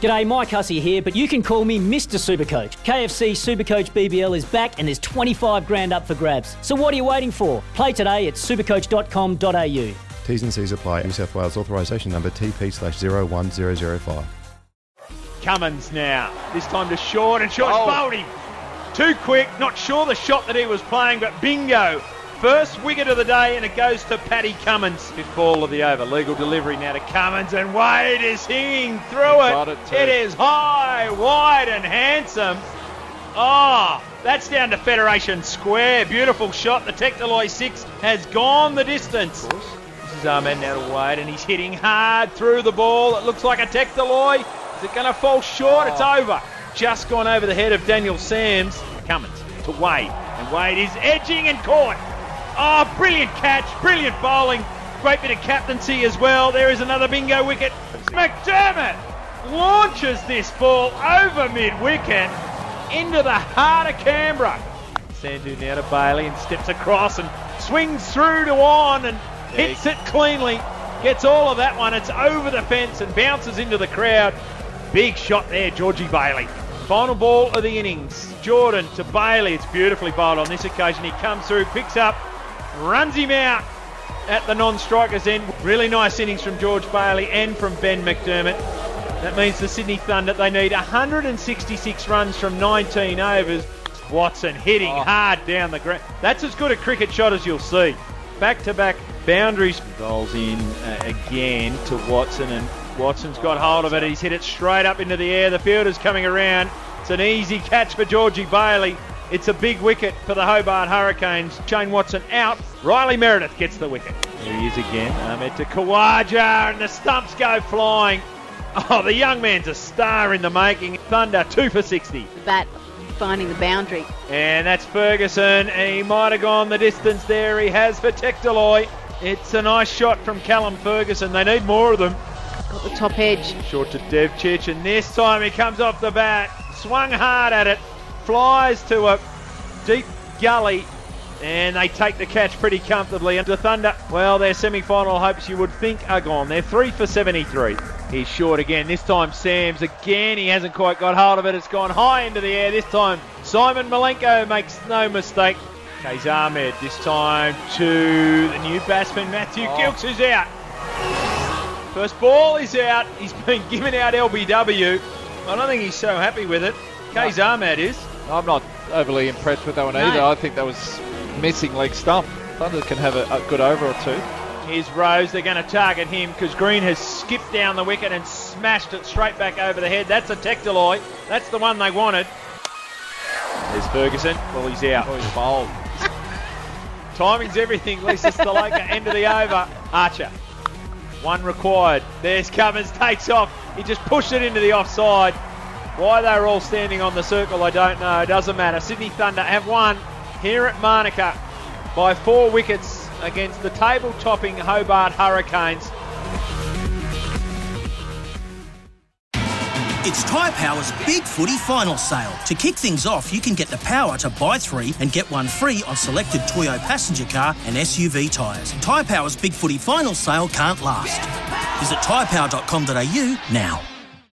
G'day, Mike Hussey here, but you can call me Mr. Supercoach. KFC Supercoach BBL is back and there's 25 grand up for grabs. So what are you waiting for? Play today at supercoach.com.au. T's and C's apply. New South Wales authorisation number TP slash 01005. Cummins now. This time to short, and short's Oh. bowled him. Too quick, not sure the shot that he was playing, but bingo. First wicket of the day, and it goes to Paddy Cummins. Fifth ball of the over. Legal delivery now to Cummins, and Wade is hinging through it. it it is high, wide, and handsome. Oh, that's down to Federation Square. Beautiful shot. The Tectaloy 6 has gone the distance. This is Ahmad now to Wade, and he's hitting hard through the ball. It looks like a Tectaloy. Is it going to fall short? It's oh. over. Just gone over the head of Daniel Sams. Cummins to Wade, and Wade is edging and caught. Oh, brilliant catch, brilliant bowling. Great bit of captaincy as well. There is another bingo wicket. McDermott launches this ball over mid wicket into the heart of Canberra. Sandhu now to Bailey and steps across and swings through to on and hits it cleanly. Gets all of that one. It's over the fence and bounces into the crowd. Big shot there, Georgie Bailey. Final ball of the innings. Jordan to Bailey. It's beautifully bowled on this occasion. He comes through, picks up, runs him out at the non-striker's end. Really nice innings from George Bailey and from Ben McDermott. That means the Sydney Thunder, they need 166 runs from 19 overs. Watson hitting hard down the ground. That's as good a cricket shot as you'll see. Back-to-back boundaries. Bowls in uh, again to Watson, and Watson's got hold of it. He's hit it straight up into the air. The fielder's coming around. It's an easy catch for Georgie Bailey. It's a big wicket for the Hobart Hurricanes. Shane Watson out. Riley Meredith gets the wicket. Here he is again. Um, Ahmad to Khawaja, and the stumps go flying. Oh, the young man's a star in the making. Thunder, two for 60. the bat finding the boundary. And that's Ferguson. He might have gone the distance there. He has for Tectaloy. It's a nice shot from Callum Ferguson. They need more of them. Got the top edge. Short to Devcich, and this time he comes off the bat. Swung hard at it. Flies to a deep gully. And they take the catch pretty comfortably. And the Thunder, well, their semi final hopes you would think are gone. They're three for 73. He's short again. This time Sams again. He hasn't quite got hold of it. It's gone high into the air. This time Simon Milenko makes no mistake. Qais Ahmad this time to the new batsman Matthew oh. Gilkes is out. First ball is out. He's been given out LBW. I don't think he's so happy with it. Qais Ahmad is. I'm not overly impressed with that one No. either. I think that was missing leg stump. Thunder can have a, a good over or two. Here's Rose. They're going to target him because Green has skipped down the wicket and smashed it straight back over the head. That's a Tectaloy. That's the one they wanted. There's Ferguson. Well, he's out. Oh, he's bowled. Timing's everything. Lisa Staloka, end of the over. Archer. One required. There's Cummins, takes off. He just pushed it into the offside. Why they were all standing on the circle, I don't know. Doesn't matter. Sydney Thunder have won here at Manuka by four wickets against the table topping Hobart Hurricanes. It's Tyre Power's Big Footy Final Sale. To kick things off, you can get the power to buy three and get one free on selected Toyo passenger car and SUV tyres. Tyre Power's Big Footy Final Sale can't last. Visit tyrepower.com.au now.